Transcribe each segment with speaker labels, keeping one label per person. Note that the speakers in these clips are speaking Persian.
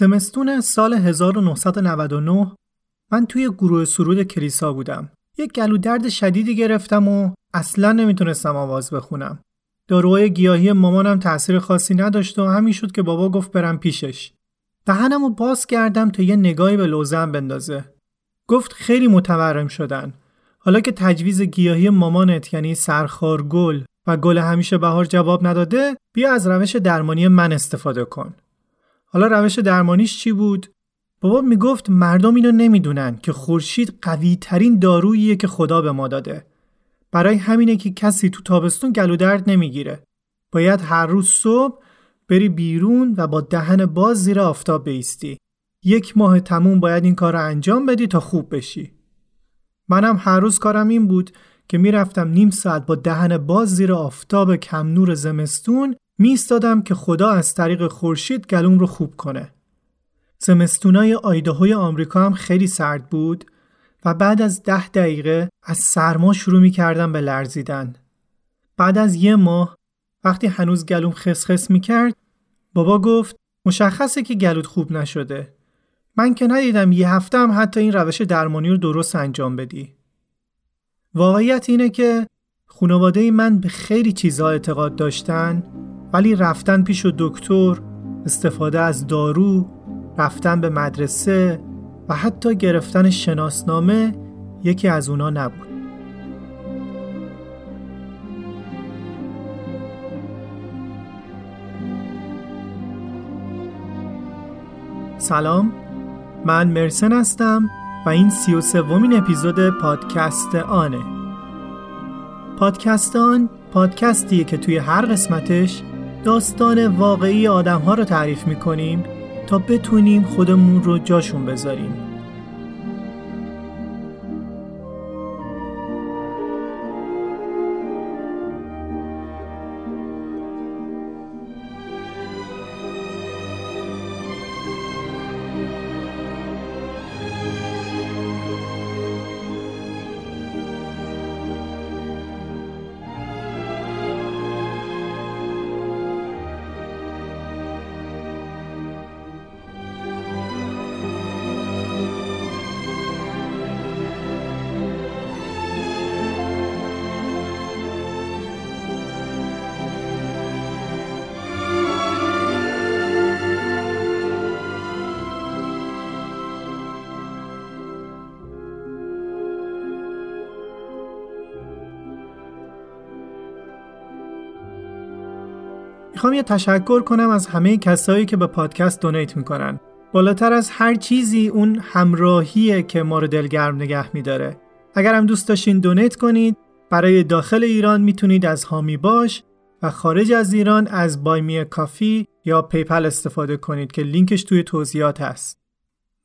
Speaker 1: زمستون سال 1999 من توی گروه سرود کلیسا بودم. یک گلو درد شدیدی گرفتم و اصلا نمی‌تونستم آواز بخونم. داروهای گیاهی مامانم تاثیر خاصی نداشت و همین شد که بابا گفت برم پیشش. دهنم رو باز کردم تا یه نگاهی به لوزم بندازه. گفت خیلی متورم شدن. حالا که تجویز گیاهی مامانت یعنی سرخار گل و گل همیشه بهار جواب نداده بیا از روش درمانی من استفاده کن. حالا روش درمانیش چی بود؟ بابا می‌گفت مردم اینو نمی‌دونن که خورشید قوی ترین داروییه که خدا به ما داده. برای همینه که کسی تو تابستون گلو درد نمی‌گیره. باید هر روز صبح بری بیرون و با دهن باز زیر آفتاب بیستی. یک ماه تموم باید این کار رو انجام بدی تا خوب بشی. منم هر روز کارم این بود که می‌رفتم نیم ساعت با دهن باز زیر آفتاب کم نور زمستون میستادم که خدا از طریق خورشید گلوم رو خوب کنه. زمستونای آیدهوی آمریکا هم خیلی سرد بود و بعد از ده دقیقه از سرما شروع می کردم به لرزیدن. بعد از یه ماه وقتی هنوز گلوم خسخس می کرد بابا گفت مشخصه که گلوت خوب نشده. من که ندیدم یه هفته هم حتی این روش درمانی رو درست انجام بدی. واقعیت اینه که خانواده من به خیلی چیزها اعتقاد داشتن ولی رفتن پیش دکتر، استفاده از دارو، رفتن به مدرسه و حتی گرفتن شناسنامه یکی از اونا نبود. سلام من مرسن هستم و این سی و سومین اپیزود پادکست آنه پادکست آن پادکستیه که توی هر قسمتش داستان واقعی آدم ها رو تعریف می‌کنیم تا بتونیم خودمون رو جاشون بذاریم. می‌خوام یه تشکر کنم از همه کسایی که به پادکست donate می‌کنن. بالاتر از هر چیزی اون همراهیه که ما رو دلگرم نگه میداره. اگر هم دوست داشتین donate کنید برای داخل ایران می‌تونید از حامی باش و خارج از ایران از Buy Me a Coffee یا PayPal استفاده کنید که لینکش توی توضیحات هست.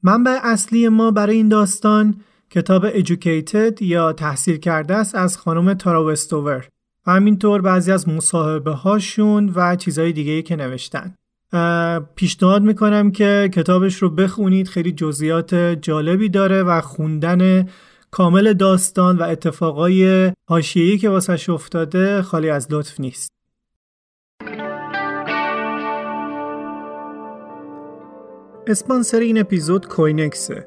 Speaker 1: منبع اصلی ما برای این داستان کتاب Educated یا تحصیل کرده است از خانم تارا وستوور و همینطور بعضی از مصاحبه هاشون و چیزهای دیگه که نوشتن پیشنهاد می‌کنم که کتابش رو بخونید خیلی جزئیات جالبی داره و خوندن کامل داستان و اتفاقای حاشیه‌ای که واسش افتاده خالی از لطف نیست. اسپانسر این اپیزود کوینکسه.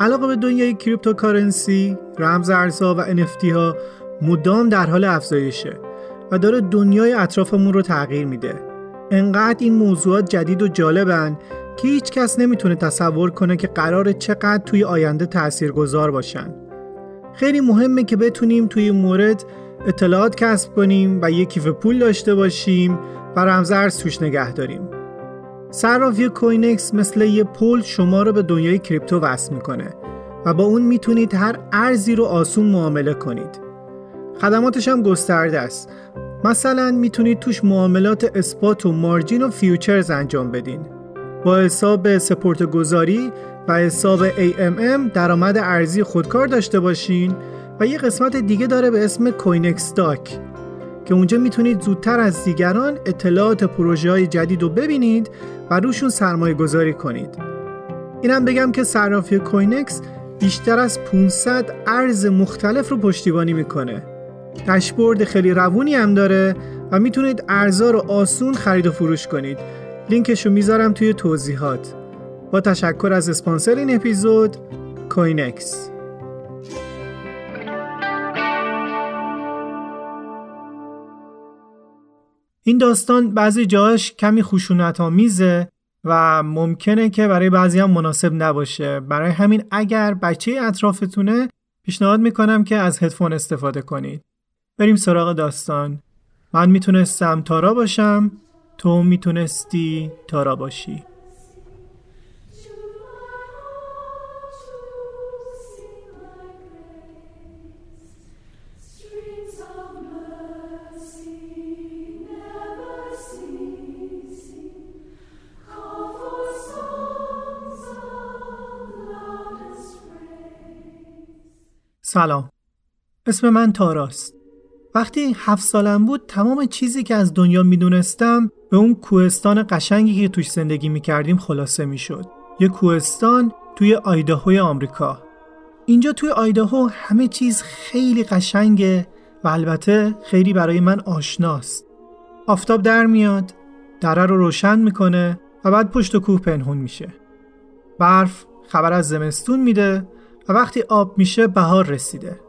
Speaker 1: علاقه به دنیای cryptocurrency، رمز ارزها و NFT ها مدام در حال افزایشه و داره دنیای اطرافمون رو تغییر میده. انقدر این موضوعات جدید و جالبن که هیچ کس نمی‌تونه تصور کنه که قراره چقدر توی آینده تأثیر گذار باشن. خیلی مهمه که بتونیم توی مورد اطلاعات کسب کنیم و یک کیف پول داشته باشیم و رمزارز توش نگه داریم. صرافی کوینکس مثل یه پل شما رو به دنیای crypto وصل می‌کنه و با اون می‌تونید هر ارزی رو آسون معامله کنید. خدماتش هم گسترده است. مثلا می‌تونید توش معاملات spot و margin و futures انجام بدین. با حساب سپرده گذاری و حساب AMM درآمد ارزی خودکار داشته باشین و یه قسمت دیگه داره به اسم کوینکس داک که اونجا می‌تونید زودتر از دیگران اطلاعات پروژه های جدید رو ببینید و روشون سرمایه گذاری کنید. اینم بگم که صرافی کوینکس بیشتر از 500 ارز مختلف رو پشتیبانی می‌کنه. داشبورد خیلی روونی هم داره و می‌تونید ارزا رو آسون خرید و فروش کنید. لینکش رو می‌ذارم توی توضیحات. با تشکر از اسپانسر این اپیزود کوینکس. این داستان بعضی جاش کمی خشونت آمیزه و ممکنه که برای بعضی هم مناسب نباشه. برای همین اگر بچه اطرافتونه پیشنهاد می‌کنم که از هدفون استفاده کنید. بریم سراغ داستان. من می‌تونستم تارا باشم تو می‌تونستی تارا باشی. سلام. اسم من تاراست. وقتی هفت سالم بود تمام چیزی که از دنیا می‌دونستم به اون کوهستان قشنگی که توش زندگی می‌کردیم خلاصه می‌شد. یه کوهستان توی آیداهوی آمریکا. اینجا توی آیداهو همه چیز خیلی قشنگه و البته خیلی برای من آشناست. آفتاب در میاد دره رو روشن می‌کنه و بعد پشت کوه پنهون میشه. برف خبر از زمستون میده و وقتی آب میشه بهار رسیده.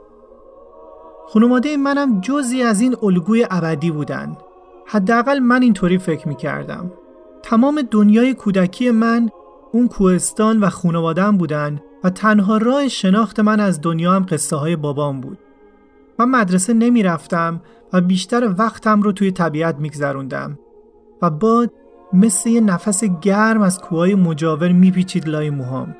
Speaker 1: خانواده منم جزی از این الگوی ابدی بودن. حداقل من اینطوری فکر می‌کردم. تمام دنیای کودکی من اون کوهستان و خانوادم بودن و تنها راه شناخت من از دنیا هم قصه های بابام بود. من مدرسه نمی‌رفتم و بیشتر وقتم رو توی طبیعت میگذروندم و باد مثل یه نفس گرم از کوههای مجاور میپیچید لای موهام.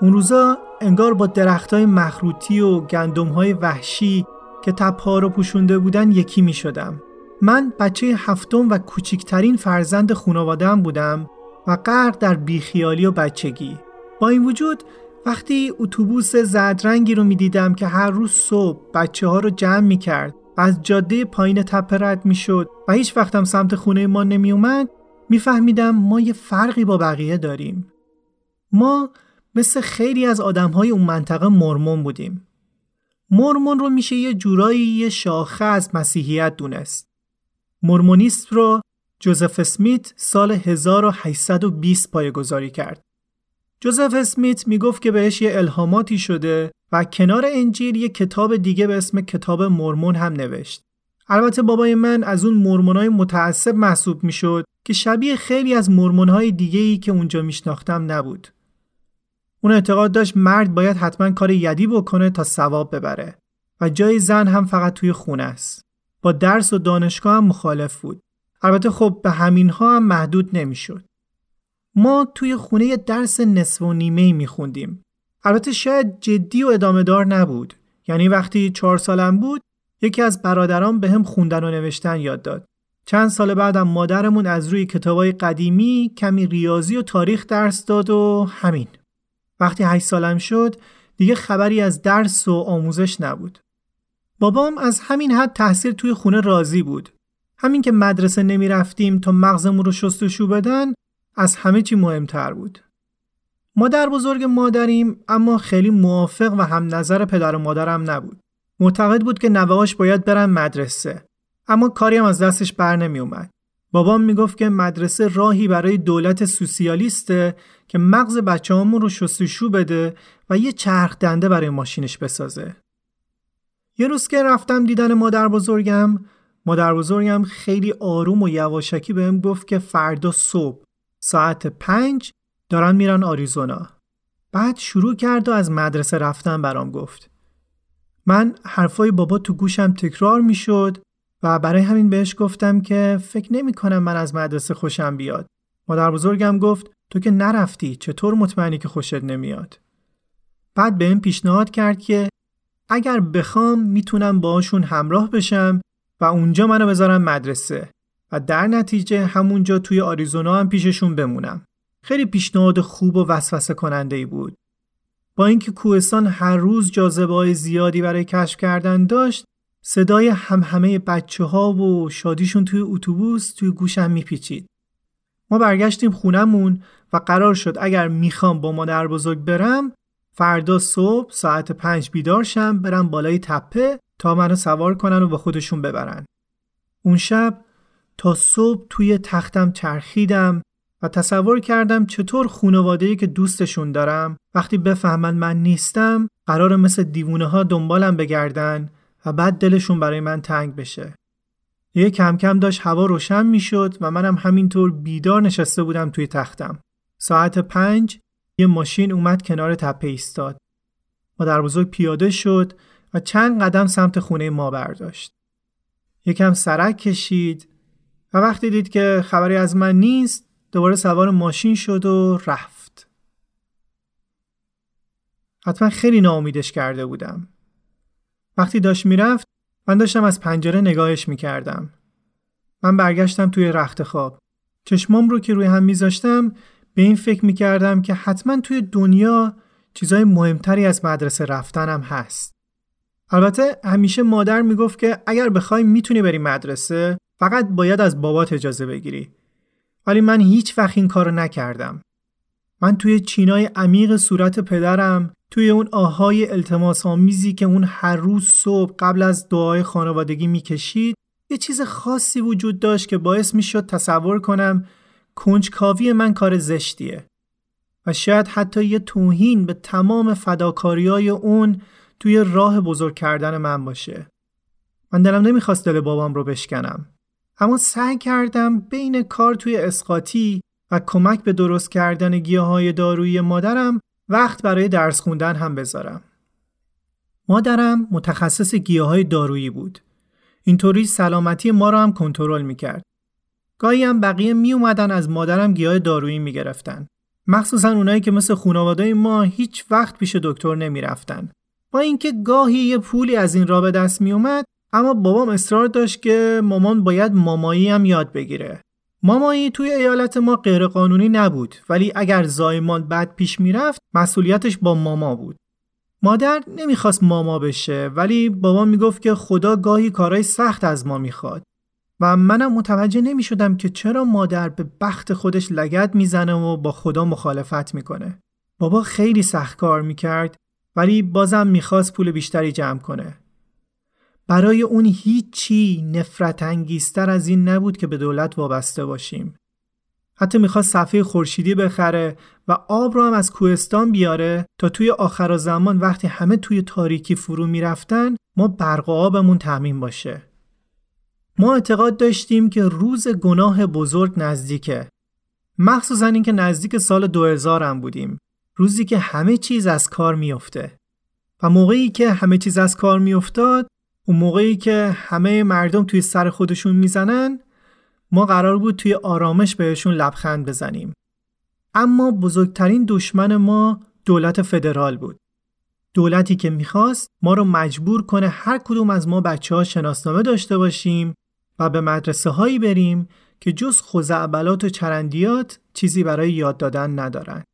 Speaker 1: اون روزا انگار با درختای مخروطی و گندمهای وحشی که تپها رو پوشونده بودن یکی می شدم. من بچه هفتم و کوچکترین فرزند خانواده‌ام بودم و غرق در بیخیالی و بچگی. با این وجود وقتی اتوبوس زدرنگی رو می دیدم که هر روز صبح بچه ها رو جمع می کرد و از جاده پایین تپه رد می شد و هیچ وقتم سمت خونه ما نمی اومد می فهمیدم ما یه فرقی با بقیه داریم. ما مثل خیلی از های اون منطقه مرمون بودیم. مرمون رو میشه یه جورایی یه شاخه از مسیحیت دونست. مرمونیست رو جوزف اسمیت سال 1820 پایگذاری کرد. جوزف اسمیت می‌گفت که بهش یه الهاماتی شده و کنار انجیل یه کتاب دیگه به اسم کتاب مرمون هم نوشت. البته بابای من از اون مرمونای متعصب محسوب می‌شد که شبیه خیلی از مرمونهای دیگه ای که اونجا میشناختم نبود. اون اعتقاد داشت مرد باید حتما کار یدی بکنه تا ثواب ببره و جای زن هم فقط توی خونه است. با درس و دانشگاه هم مخالف بود. البته خب به همین ها هم محدود نمی‌شد. ما توی خونه درس نصف و نیمه می خوندیم. البته شاید جدی و ادامه دار نبود. یعنی وقتی چهار سالم بود یکی از برادران به هم خوندن و نوشتن یاد داد. چند سال بعدم مادرمون از روی کتابای قدیمی کمی ریاضی و تاریخ درس داد و همین. وقتی هشت سالم شد دیگه خبری از درس و آموزش نبود. بابام از همین حد تحصیل توی خونه راضی بود. همین که مدرسه نمی رفتیم تا مغزمون رو شستشو بدن از همه چی مهمتر بود. مادر بزرگ مادریم اما خیلی موافق و هم نظر پدر و مادرم نبود. معتقد بود که نوهاش باید برن مدرسه. اما کاری هم از دستش بر نمی اومد. بابام می‌گفت که مدرسه راهی برای دولت سوسیالیسته که مغز بچه رو شستشو بده و یه چرخ دنده برای ماشینش بسازه. یه روز که رفتم دیدن مادر بزرگم مادر بزرگم خیلی آروم و یواشکی بهم گفت که فردا صبح ساعت پنج دارن میرن آریزونا. بعد شروع کرد و از مدرسه رفتن برام گفت. من حرفای بابا تو گوشم تکرار می‌شد و برای همین بهش گفتم که فکر نمی کنم من از مدرسه خوشم بیاد. مادر بزرگم گفت تو که نرفتی چطور مطمئنی که خوشت نمیاد؟ بعد به این پیشنهاد کرد که اگر بخوام می‌تونم باشون همراه بشم و اونجا منو بذارم مدرسه و در نتیجه همونجا توی آریزونا هم پیششون بمونم. خیلی پیشنهاد خوب و وسوسه کننده ای بود. با اینکه کوهستان هر روز جاذبه زیادی برای کشف کردن داشت صدای همه بچه ها و شادیشون توی اتوبوس توی گوشم میپیچید. ما برگشتیم خونمون و قرار شد اگر می‌خوام با مادر بزرگ برم فردا صبح ساعت پنج بیدار شم برم بالای تپه تا منو سوار کنن و با خودشون ببرن. اون شب تا صبح توی تختم چرخیدم و تصور کردم چطور خانواده‌ای که دوستشون دارم وقتی بفهمن من نیستم قرار مثل دیوونه ها دنبالم بگردن و بعد دلشون برای من تنگ بشه. یه کم کم داشت هوا روشن می‌شد و منم همینطور بیدار نشسته بودم توی تختم. ساعت پنج یه ماشین اومد کنار تپه ایستاد. مادر بزرگ پیاده شد و چند قدم سمت خونه ما برداشت. یکم سرک کشید و وقتی دید که خبری از من نیست دوباره سوار ماشین شد و رفت. حتما خیلی ناامیدش کرده بودم. وقتی داشت می‌رفت من داشتم از پنجره نگاهش می‌کردم. من برگشتم توی رخت خواب. چشمام رو که روی هم میذاشتم به این فکر می‌کردم که حتما توی دنیا چیزای مهمتری از مدرسه رفتنم هست. البته همیشه مادر می‌گفت که اگر بخوای می‌تونی بری مدرسه فقط باید از بابات اجازه بگیری. ولی من هیچ وقت این کارو نکردم. من توی چینای عمیق صورت پدرم توی اون آهای التماس آمیزی که اون هر روز صبح قبل از دعای خانوادگی می‌کشید یه چیز خاصی وجود داشت که باعث می‌شد تصور کنم کنجکاوی من کار زشتیه. و شاید حتی یه توهین به تمام فداکاریای اون توی راه بزرگ کردن من باشه. من دلم نمی‌خواست دل بابام رو بشکنم. اما سعی کردم بین کار توی اسقاطی و کمک به درست کردن گیاه های دارویی مادرم وقت برای درس خوندن هم بذارم. مادرم متخصص گیاه های دارویی بود. اینطوری سلامتی ما رو هم کنترل می‌کرد. گاهی هم بقیه می اومدن از مادرم گیاه دارویی می‌گرفتن. مخصوصا اونایی که مثل خانواده ما هیچ وقت پیش دکتر نمی‌رفتن. با اینکه گاهی یه پولی از این را به دست می اومد اما بابام اصرار داشت که مامان باید مامایی هم یاد بگیره. مامایی توی ایالت ما غیرقانونی نبود ولی اگر زایمان بد پیش می‌رفت مسئولیتش با ماما بود. مادر نمی‌خواست ماما بشه ولی بابا می‌گفت که خدا گاهی کارهای سخت از ما می‌خواد. و منم متوجه نمی شدم که چرا مادر به بخت خودش لگت می‌زنه و با خدا مخالفت می‌کنه. بابا خیلی سخت کار می‌کرد ولی بازم می‌خواست پول بیشتری جمع کنه. برای اون هیچی نفرت انگیزتر از این نبود که به دولت وابسته باشیم. حتی می‌خواست صفحه خورشیدی بخره و آب رو هم از کوهستان بیاره تا توی آخر زمان وقتی همه توی تاریکی فرو می‌رفتن ما برق و آبمون تامین باشه. ما اعتقاد داشتیم که روز گناه بزرگ نزدیکه. مخصوصا اینکه نزدیک سال 2000 هم بودیم. روزی که همه چیز از کار میافته. و موقعی که همه چیز از کار میافتاد اون موقعی که همه مردم توی سر خودشون می‌زنن ما قرار بود توی آرامش بهشون لبخند بزنیم. اما بزرگترین دشمن ما دولت فدرال بود. دولتی که می‌خواست ما رو مجبور کنه هر کدوم از ما بچه ها شناسنامه داشته باشیم و به مدرسه هایی بریم که جز خوزعبلات و چرندیات چیزی برای یاد دادن ندارن.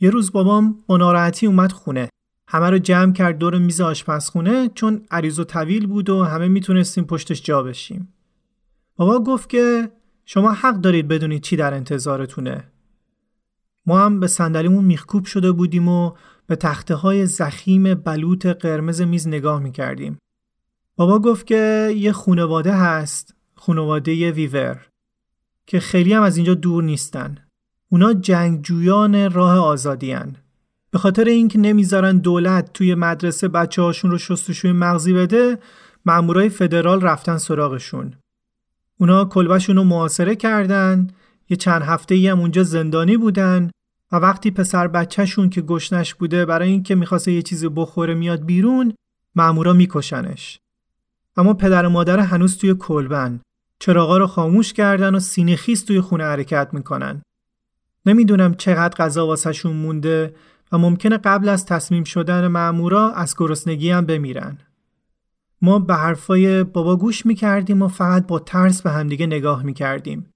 Speaker 1: یه روز بابام با اومد خونه همه رو جمع کرد دور میز آشپزخونه چون عریض و طویل بود و همه می‌تونستیم پشتش جا بشیم. بابا گفت که شما حق دارید بدونید چی در انتظارتونه. ما هم به صندلیمون میخکوب شده بودیم و به تخته های زخیم بلوط قرمز میز نگاه می‌کردیم. بابا گفت که یه خونواده هست خونواده ویور که خیلی هم از اینجا دور نیستن. اونا جنگجویان راه آزادی هن. به خاطر اینکه نمی‌ذارن دولت توی مدرسه بچه هاشون رو شستشوی مغزی بده مامورای فدرال رفتن سراغشون. اونا کلبشون رو محاصره کردن یه چند هفته ای هم اونجا زندانی بودن و وقتی پسر بچهشون که گشنش بوده برای اینکه می‌خواسته یه چیزی بخوره میاد بیرون مامورا میکشنش. اما پدر و مادر هنوز توی کلبن چراغا رو خاموش کردن و سینه توی خونه حرکت می‌کنن. نمی‌دونم چقدر غذا واسهشون مونده. و ممکنه قبل از تصمیم شدن مامورا از گرسنگی هم بمیرن. ما به حرفای بابا گوش می‌کردیم و فقط با ترس به همدیگه نگاه می‌کردیم.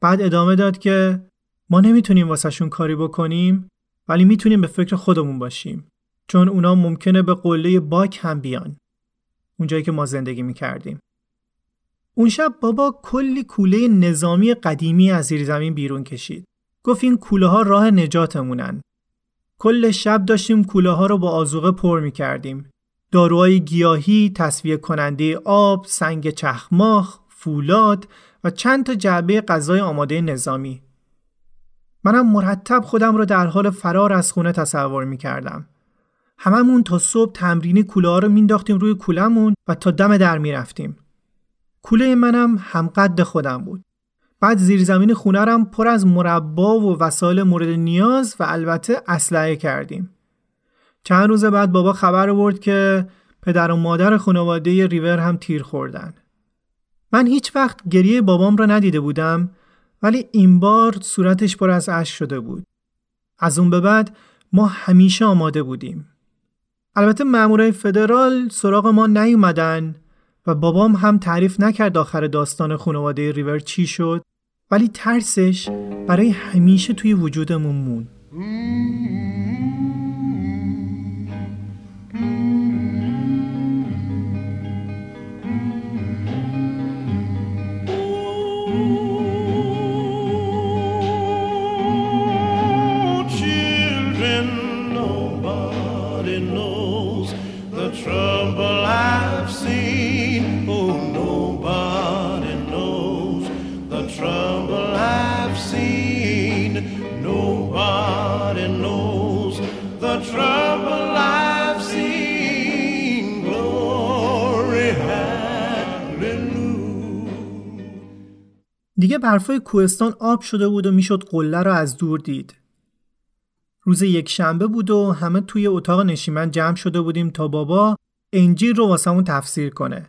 Speaker 1: بعد ادامه داد که ما نمی‌تونیم واسهشون کاری بکنیم ولی می‌تونیم به فکر خودمون باشیم چون اونا ممکنه به قله باک هم بیان. اونجایی که ما زندگی می‌کردیم. اون شب بابا کلی کوله نظامی قدیمی از زیر زمین بیرون کشید. گفت این کوله ها راه نجاتمونن. کل شب داشتیم کوله ها رو با آزوقه پر می کردیم. داروهای گیاهی، تصویه کننده آب، سنگ چخماخ، فولاد و چند تا جعبه غذای آماده نظامی. منم مرتب خودم رو در حال فرار از خونه تصور می کردم. هممون تا صبح تمرینی کوله ها رو مینداختیم روی کولمون و تا دم در می‌رفتیم. کوله منم هم قد خودم بود. بعد زیر زمین خونه پر از مربا و وسایل مورد نیاز و البته اسلحه کردیم. چند روز بعد بابا خبر آورد که پدر و مادر خانواده ریور هم تیر خوردن. من هیچ وقت گریه بابام را ندیده بودم ولی این بار صورتش پر از اشک شده بود. از اون به بعد ما همیشه آماده بودیم. البته مامورای فدرال سراغ ما نیومدن و بابام هم تعریف نکرد آخر داستان خانواده ریور چی شد ولی ترسش برای همیشه توی وجودمون مون. دیگه برفای کوهستان آب شده بود و می‌شد قله رو از دور دید. روز یک شنبه بود و همه توی اتاق نشیمن جمع شده بودیم تا بابا انجیل رو واسمون تفسیر کنه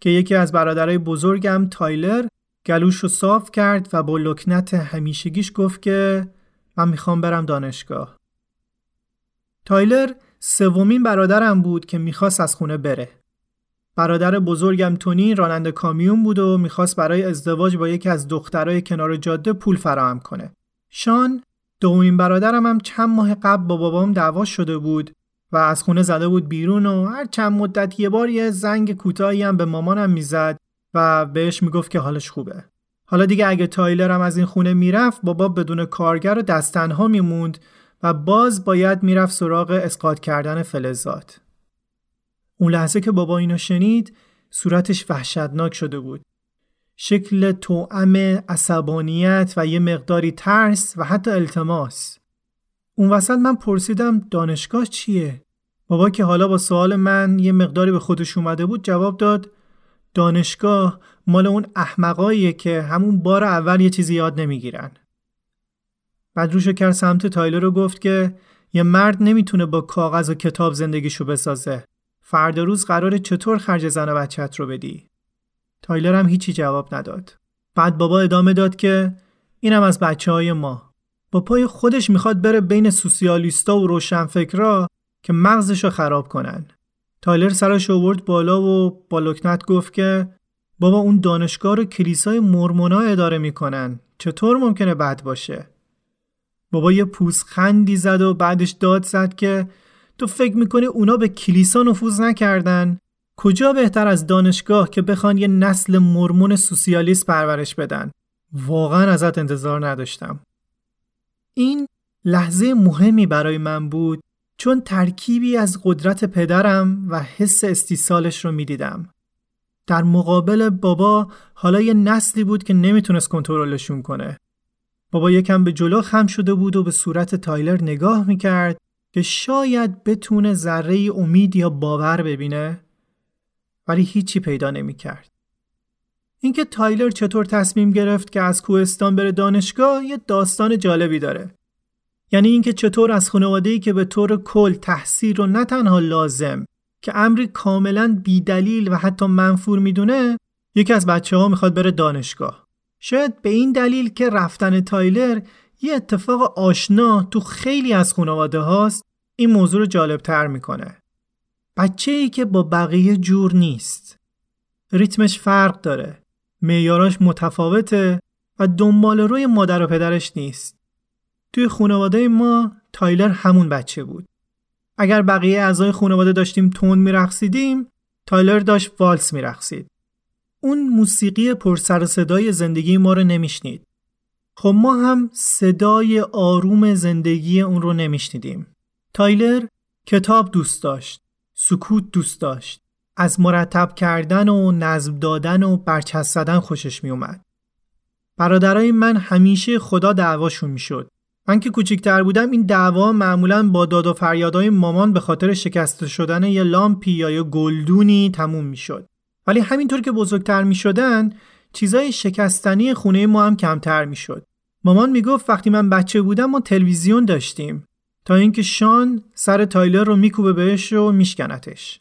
Speaker 1: که یکی از برادرای بزرگم تایلر گلوش رو صاف کرد و با لکنت همیشگیش گفت که من می‌خوام برم دانشگاه. تایلر سومین برادرم بود که می‌خواست از خونه بره. برادر بزرگم تونی راننده کامیون بود و می‌خواست برای ازدواج با یکی از دخترای کنار جاده پول فراهم کنه. شان دومین برادرم هم چند ماه قبل با بابام دعوا شده بود و از خونه زده بود بیرون و هر چند مدت یه بار یه زنگ کوتاهی هم به مامانم می‌زد بهش می‌گفت که حالش خوبه. حالا دیگه اگه تایلر هم از این خونه می‌رفت بابا بدون کارگر و دستنها میموند و باز باید می‌رفت سراغ اسقاط کردن فلزات. اون لحظه که بابا اینو شنید صورتش وحشتناک شده بود. شکل توأم عصبانیت و یه مقداری ترس و حتی التماس. اون وسط من پرسیدم دانشگاه چیه؟ بابا که حالا با سوال من یه مقداری به خودش اومده بود جواب داد دانشگاه مال اون احمقاییه که همون بار اول یه چیزی یاد نمی‌گیرن. بعد روشو کرد سمت تایلر رو گفت که یه مرد نمی‌تونه با کاغذ و کتاب زندگیشو بسازه. فردا روز قراره چطور خرج زن و بچت رو بدی؟ تایلر هم هیچی جواب نداد. بعد بابا ادامه داد که اینم از بچه های ما. با پای خودش می‌خواد بره بین سوسیالیستا و روشنفکرا که مغزش رو خراب کنن. تایلر سرش آورد بالا و با لکنت گفت که بابا اون دانشگاه رو کلیسای مرمونا اداره می‌کنن. چطور ممکنه بد باشه؟ بابا یه خندی زد و بعدش داد زد که تو فکر می‌کنی اونا به کلیسا نفوذ نکردن؟ کجا بهتر از دانشگاه که بخوان یه نسل مرمون سوسیالیست پرورش بدن؟ واقعا ازت انتظار نداشتم. این لحظه مهمی برای من بود چون ترکیبی از قدرت پدرم و حس استیصالش رو می‌دیدم. در مقابل بابا حالا یه نسلی بود که نمی‌تونست کنترلشون کنه. بابا یکم به جلو خم شده بود و به صورت تایلر نگاه می‌کرد که شاید بتونه ذره امید یا باور ببینه ولی هیچی پیدا نمی‌کرد. اینکه تایلر چطور تصمیم گرفت که از کوهستان بره دانشگاه یه داستان جالبی داره. یعنی اینکه چطور از خانواده‌ای که به طور کل تحصیل رو نه تنها لازم که امری کاملا بیدلیل و حتی منفور می‌دونه یکی از بچه ها می‌خواد بره دانشگاه. شاید به این دلیل که رفتن تایلر یه اتفاق آشنا تو خیلی از خانواده هاست این موضوع رو جالب تر می‌کنه. بچه ای که با بقیه جور نیست. ریتمش فرق داره. معیاراش متفاوته و دنباله روی مادر و پدرش نیست. توی خانواده ما تایلر همون بچه بود. اگر بقیه اعضای خانواده داشتیم تند میرقصیدیم تایلر داشت والس میرقصید. اون موسیقی پر سر و صدای زندگی ما رو نمیشنید. خب ما هم صدای آروم زندگی اون رو نمیشنیدیم. تایلر کتاب دوست داشت. سکوت دوست داشت. از مرتب کردن و نظم دادن و برچسب زدن خوشش می اومد. برادرای من همیشه خدا دعواشون می‌شد. من که کوچیکتر بودم این دعوا معمولا با داد و فریادهای مامان به خاطر شکسته شدن یه لامپی یا یه گلدونی تموم می‌شد. ولی همینطور که بزرگتر می شدن چیزای شکستنی خونه ما هم کمتر می. مامان می‌گفت وقتی من بچه بودم ما تلویزیون داشتیم تا اینکه شان سر تایلر رو میکوبه بهش و میشکنتش.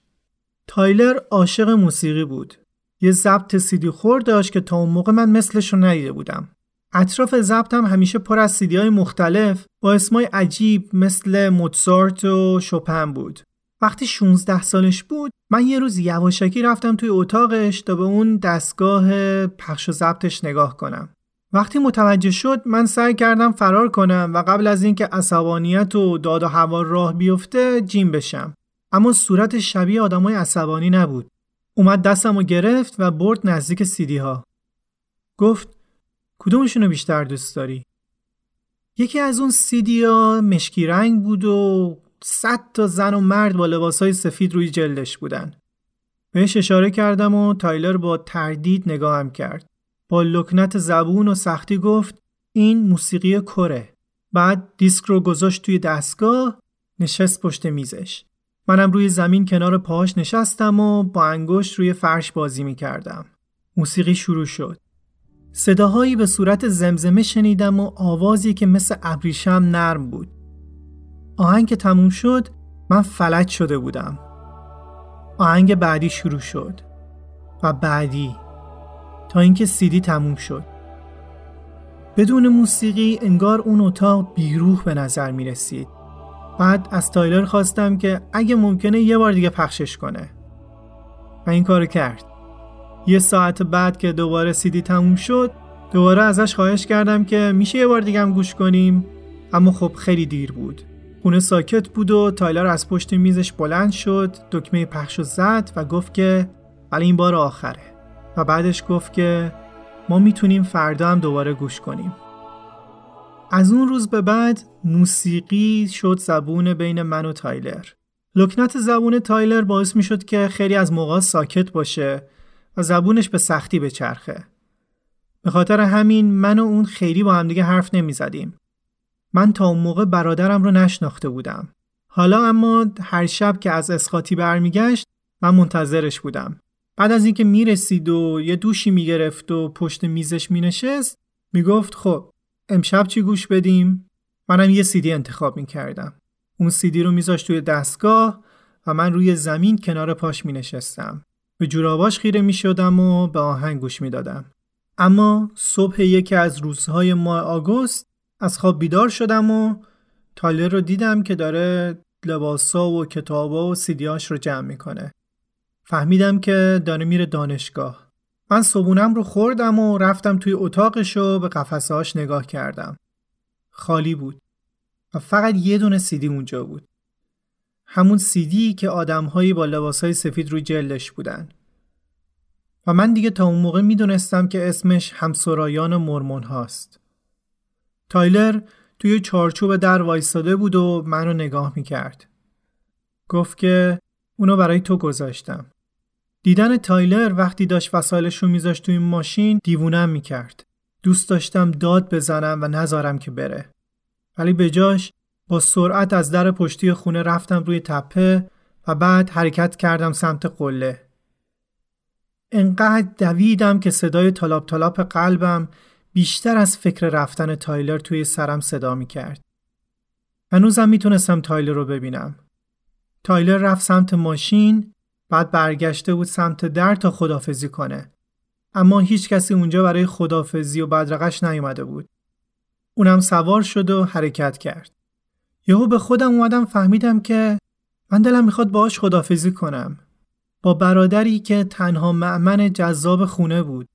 Speaker 1: تایلر عاشق موسیقی بود. یه ضبط سیدی خور داشت که تا اون موقع من مثلش رو ندیده بودم. اطراف ضبطم همیشه پر از سیدی های مختلف با اسمای عجیب مثل موتسارت و شوپن بود. وقتی 16 سالش بود من یه روز یواشکی رفتم توی اتاقش تا به اون دستگاه پخش و ضبطش نگاه کنم. وقتی متوجه شد من سعی کردم فرار کنم و قبل از اینکه عصبانیت و داد و هوا راه بیفته جیم بشم اما صورت شبیه آدمای عصبانی نبود اومد دستم رو گرفت و برد نزدیک سیدی ها گفت کدومشون رو بیشتر دوست داری؟ یکی از اون سیدی ها مشکی رنگ بود و صد تا زن و مرد با لباسای سفید روی جلدش بودن بهش اشاره کردم و تایلر با تردید نگاهم کرد با لکنت زبون و سختی گفت این موسیقی کره بعد دیسک رو گذاشت توی دستگاه نشست پشت میزش منم روی زمین کنار پاهاش نشستم و با انگشت روی فرش بازی می کردم. موسیقی شروع شد. صداهایی به صورت زمزمه شنیدم و آوازی که مثل ابریشم نرم بود. آهنگ که تموم شد من فلج شده بودم. آهنگ بعدی شروع شد و بعدی تا اینکه سیدی تموم شد. بدون موسیقی انگار اون اتاق بیروح به نظر می رسید. بعد از تایلر خواستم که اگه ممکنه یه بار دیگه پخشش کنه و این کارو کرد یه ساعت بعد که دوباره سیدی تموم شد دوباره ازش خواهش کردم که میشه یه بار دیگه هم گوش کنیم. اما خب خیلی دیر بود. خونه ساکت بود و تایلر از پشت میزش بلند شد دکمه پخش زد و گفت که ولی این بار آخره. و بعدش گفت که ما می‌تونیم فردا هم دوباره گوش کنیم. از اون روز به بعد موسیقی شد زبون بین من و تایلر. لکنت زبون تایلر باعث می شد که خیلی از موقع ساکت باشه. و زبونش به سختی به چرخه به خاطر همین من و اون خیلی با همدیگه حرف نمی زدیم. من تا اون موقع برادرم رو نشناخته بودم حالا اما هر شب که از اسقاطی برمیگشت من منتظرش بودم بعد از اینکه می‌رسید و یه دوشی می‌گرفت و پشت میزش مینشست می‌گفت خب امشب چی گوش بدیم؟ منم یه سیدی انتخاب می کردم. اون سیدی رو میذاشت توی دستگاه و من روی زمین کنار پاش می نشستم. به جوراباش خیره می شدم و به آهنگ گوش می دادم. اما صبح یکی از روزهای ماه آگوست از خواب بیدار شدم و تایلر رو دیدم که داره لباسا و کتابا و سیدیاش رو جمع می‌کنه. فهمیدم که داره میره دانشگاه. من صبونم رو خوردم و رفتم توی اتاقش و به قفسهاش نگاه کردم. خالی بود و فقط یه دونه سیدی اونجا بود. همون سیدی که آدمهایی با لباسهای سفید روی جلدش بودن. و من دیگه تا اون موقع می‌دونستم که اسمش همسرایان مرمون هاست. تایلر توی چارچوب در وایستاده بود و منو نگاه می‌کرد. گفت که اونو برای تو گذاشتم. دیدن تایلر وقتی داشت وسایلش رو میذاشت توی ماشین دیوونم می‌کرد. دوست داشتم داد بزنم و نذارم که بره. ولی به جاش با سرعت از در پشتی خونه رفتم روی تپه و بعد حرکت کردم سمت قله. انقدر دویدم که صدای تلاپ تلاپ قلبم بیشتر از فکر رفتن تایلر توی سرم صدا می کرد. هنوزم می‌تونستم تایلر رو ببینم. تایلر رفت سمت ماشین بعد برگشته بود سمت در تا خدافظی کنه. اما هیچ کسی اونجا برای خدافزی و بدرقش نیومده بود. اونم سوار شد و حرکت کرد. یهو به خودم اومدم فهمیدم که من دلم می‌خواد باهاش خدافزی کنم. با برادری که تنها معمن جذاب خونه بود.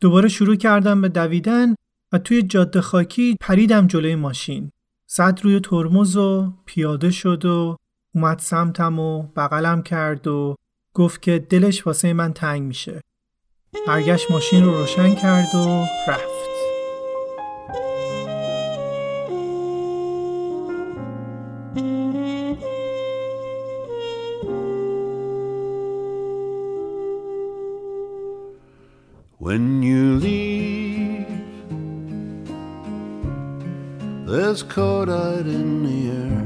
Speaker 1: دوباره شروع کردم به دویدن و توی جاده خاکی پریدم جلوی ماشین. زد روی ترمز و پیاده شد و اومد سمتم و بغلم کرد و گفت که دلش واسه من تنگ میشه برگشت ماشین رو روشن کرد و رفت
Speaker 2: Leave There's cordite in the air.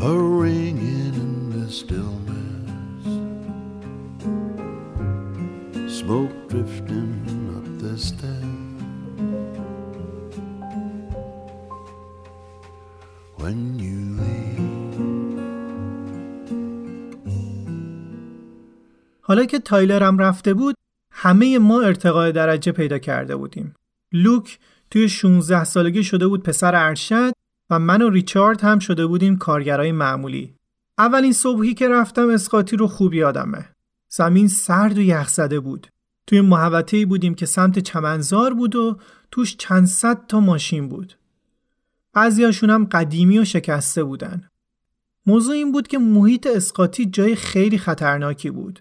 Speaker 2: A ringing in the stillness. Smoke drifting up the stairs. When you.
Speaker 1: حالا که تایلر هم رفته بود همه ما ارتقای درجه پیدا کرده بودیم. لوک توی 16 سالگی شده بود پسر ارشد و من و ریچارد هم شده بودیم کارگرای معمولی. اولین صبحی که رفتم اسقاطی رو خوب یادمه. زمین سرد و یخ زده بود. توی محوطه‌ای بودیم که سمت چمنزار بود و توش چند صد تا ماشین بود. بعضیاشون هم قدیمی و شکسته بودن. موضوع این بود که محیط اسقاطی جای خیلی خطرناکی بود.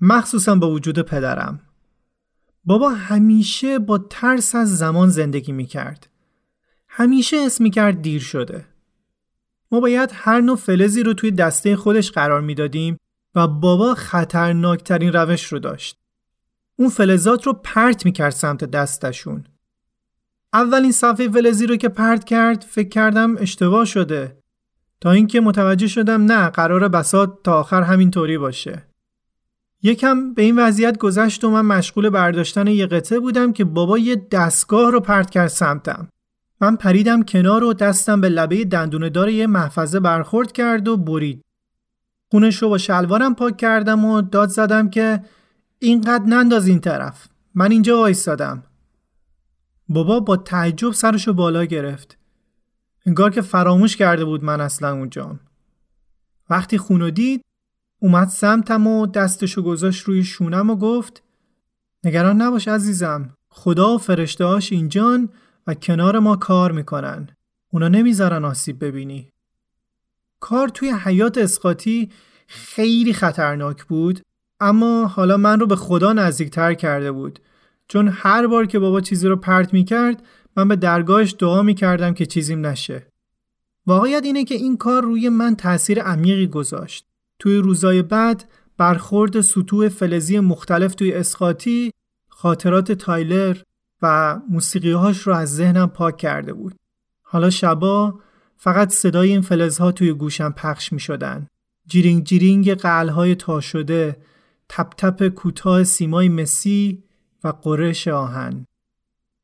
Speaker 1: مخصوصا با وجود پدرم. بابا همیشه با ترس از زمان زندگی می کرد. همیشه اسم می کرد دیر شده. ما باید هر نوع فلزی رو توی دسته خودش قرار می‌دادیم و بابا خطرناکترین روش رو داشت. اون فلزات رو پرت می کرد سمت دستشون. اولین صفحه فلزی رو که پرت کرد فکر کردم اشتباه شده. تا اینکه متوجه شدم نه قرار بسات تا آخر همین طوری باشه. یکم به این وضعیت گذشت و من مشغول برداشتن یه قطعه بودم که بابا یه دستگاه رو پرت کرد سمتم. من پریدم کنار و دستم به لبه دندونه دار یه محفظه برخورد کرد و برید. خونش رو با شلوارم پاک کردم و داد زدم که اینقدر ننداز این طرف. من اینجا وایستادم. بابا با تعجب سرشو بالا گرفت. انگار که فراموش کرده بود من اصلا اونجام. وقتی خونو دید اومد سمتم و دستشو گذاشت روی شونم و گفت نگران نباش عزیزم خدا و فرشتهاش اینجان و کنار ما کار می‌کنن. اونا نمی‌ذارن آسیب ببینی. کار توی حیات اسقاطی خیلی خطرناک بود اما حالا من رو به خدا نزدیکتر کرده بود. چون هر بار که بابا چیزی رو پرت می‌کرد من به درگاهش دعا می‌کردم که چیزیم نشه. واقعیت اینه که این کار روی من تاثیر عمیقی گذاشت. توی روزای بعد برخورد سطوح فلزی مختلف توی اسقاطی خاطرات تایلر و موسیقیهاش رو از ذهنم پاک کرده بود. حالا شبا فقط صدای این فلزها توی گوشم پخش می شدن. جیرینگ جیرینگ قلع‌های تا شده، تپ تپ کوتاه سیمای مسی و غرش آهن.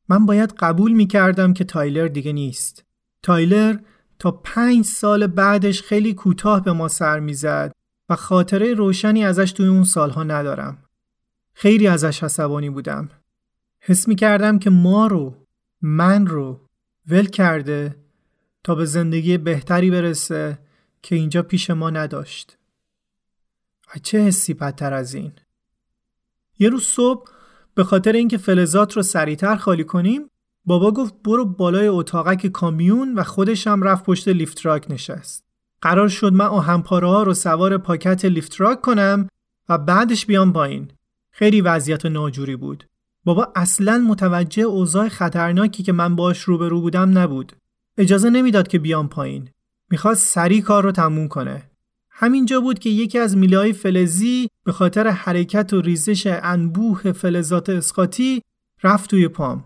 Speaker 1: من باید قبول می کردم که تایلر دیگه نیست. تایلر تا پنج سال بعدش خیلی کوتاه به ما سر می‌زد و خاطره روشنی ازش توی اون سالها ندارم. خیلی ازش عصبانی بودم. حس می کردم که ما رو، من رو ول کرده تا به زندگی بهتری برسه که اینجا پیش ما نداشت. چه حسی بدتر از این؟ یه روز صبح به خاطر اینکه فلزات رو سریعتر خالی کنیم بابا گفت برو بالای اتاقک کامیون و خودش هم رفت پشت لیفتراک نشست. قرار شد من آهنپاره ها رو سوار باکت لیفتراک کنم و بعدش بیام پایین. خیلی وضعیت ناجوری بود. بابا اصلا متوجه اوضاع خطرناکی که من باش روبرو بودم نبود. اجازه نمی‌داد که بیام پایین. می‌خواست سریع کار رو تموم کنه. همینجا بود که یکی از میله فلزی به خاطر حرکت و ریزش انبوه فلزات اسقاطی رفت توی پام.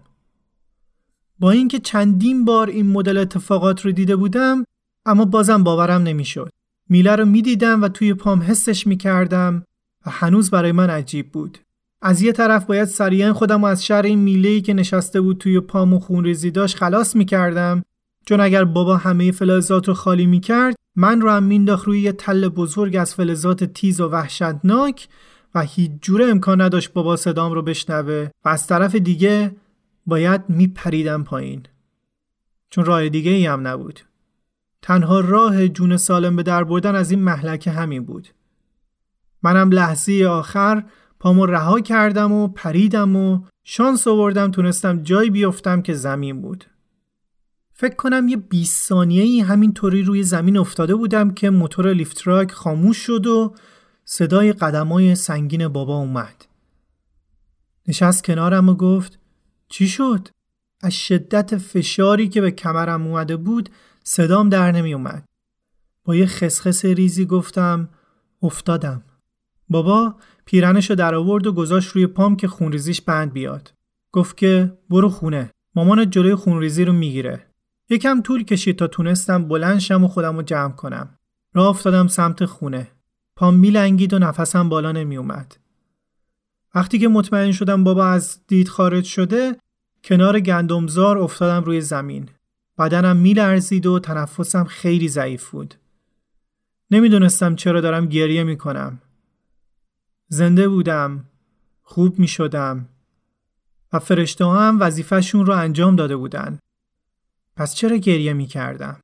Speaker 1: با اینکه چندین بار این مدل اتفاقات رو دیده بودم اما بازم باورم نمی‌شد. میله رو می‌دیدم و توی پام حسش می‌کردم و هنوز برای من عجیب بود. از یه طرف باید سریعا خودم از شر این میله‌ای که نشسته بود توی پام و خونریزی داشت خلاص می‌کردم چون اگر بابا همه فلزات رو خالی می‌کرد من رو هم مینداخت روی یه تل بزرگ از فلزات تیز و وحشتناک و هیچ جوره امکان نداشت بابا صدام رو بشنوه و از طرف دیگه باید میپریدم پایین چون راه دیگه ای هم نبود تنها راه جون سالم به در بردن از این مهلکه همین بود. منم لحظه آخر پامو رها کردم و پریدم و شانس آوردم تونستم جایی بیفتم که زمین بود. فکر کنم یه 20 ثانیه ای همین طوری روی زمین افتاده بودم که موتور لیفتراک خاموش شد و صدای قدمای سنگین بابا اومد. نشست کنارم و گفت چی شد؟ از شدت فشاری که به کمرم اومده بود صدام در نمی اومد. با یه خسخس ریزی گفتم افتادم. بابا پیرنشو در آورد و گذاشت روی پام که خونریزیش بند بیاد. گفت که برو خونه مامان جلوی خونریزی رو می‌گیره یکم طول کشید تا تونستم بلند شم و خودم رو جمع کنم راه افتادم سمت خونه پام میلنگید و نفسم بالا نمی اومد. وقتی که مطمئن شدم بابا از دید خارج شده کنار گندمزار افتادم روی زمین بدنم میلرزید و تنفسم خیلی ضعیف بود نمی‌دونستم چرا دارم گریه می‌کنم زنده بودم خوب می‌شدم و فرشته هم وظیفهشون رو انجام داده بودن پس چرا گریه می‌کردم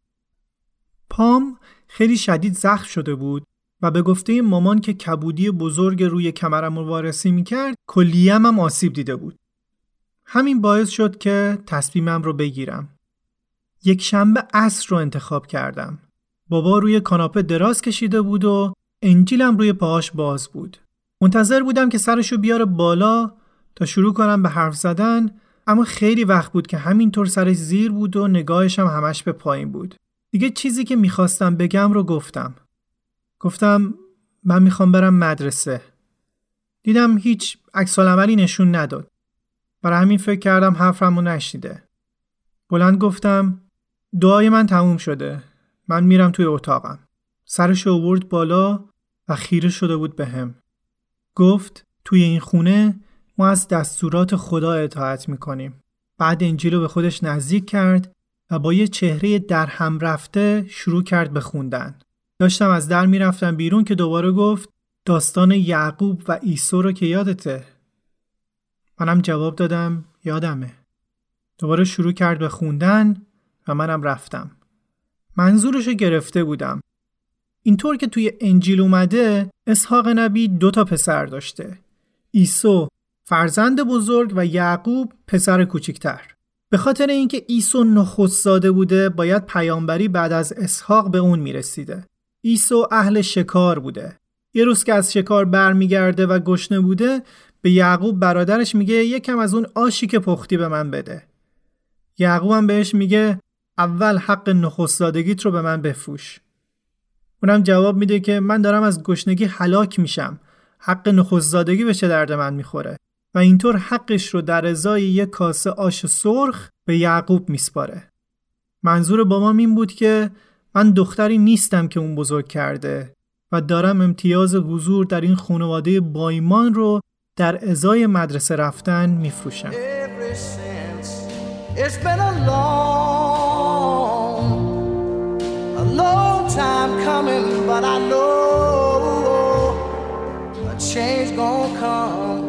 Speaker 1: پام خیلی شدید زخم شده بود و به گفته مامان که کبودی بزرگ روی کمرم رو وارسی می‌کرد کلیم هم آسیب دیده بود. همین باعث شد که تصمیمم رو بگیرم. یک شنبه عصر رو انتخاب کردم. بابا روی کاناپه دراز کشیده بود و انجیلم روی پاهاش باز بود. منتظر بودم که سرشو بیاره بالا تا شروع کنم به حرف زدن اما خیلی وقت بود که همینطور سرش زیر بود و نگاهش هم همش به پایین بود. دیگه چیزی که می‌خواستم بگم رو گفتم. گفتم من می‌خوام برم مدرسه. دیدم هیچ عکس عملی نشون نداد. برای همین فکر کردم حرفمو نشیده. بلند گفتم دعای من تموم شده. من میرم توی اتاقم. سرش آورد بالا و خیره شده بود به هم. گفت توی این خونه ما از دستورات خدا اطاعت می‌کنیم. بعد انجیل رو به خودش نزدیک کرد و با یه چهره در هم رفته شروع کرد به خوندن. داشتم از در می‌رفتم بیرون که دوباره گفت داستان یعقوب و ایسو رو که یادته منم جواب دادم یادمه دوباره شروع کرد به خوندن و منم رفتم. منظورشو گرفته بودم. اینطور که توی انجیل اومده اسحاق نبی دو تا پسر داشته. ایسو فرزند بزرگ و یعقوب پسر کوچکتر. به خاطر اینکه ایسو نخست زاده بوده باید پیامبری بعد از اسحاق به اون می‌رسیده. ایسو اهل شکار بوده. یه روز که از شکار برمیگرده و گشنه بوده به یعقوب برادرش میگه یکم از اون آشی که پختی به من بده. یعقوب هم بهش میگه اول حق نخستادگیت رو به من بفروش. اونم جواب میده که من دارم از گشنگی هلاک میشم. حق نخستزادگی به چه درد من می‌خوره؟ و اینطور حقش رو در ازای یک کاسه آش سرخ به یعقوب میسپاره. منظور بابام این بود که من دختری نیستم که اون بزرگ کرده و دارم امتیاز حضور در این خانواده بایمان رو در ازای مدرسه رفتن میفروشم.
Speaker 3: time coming, but I know a change gonna come.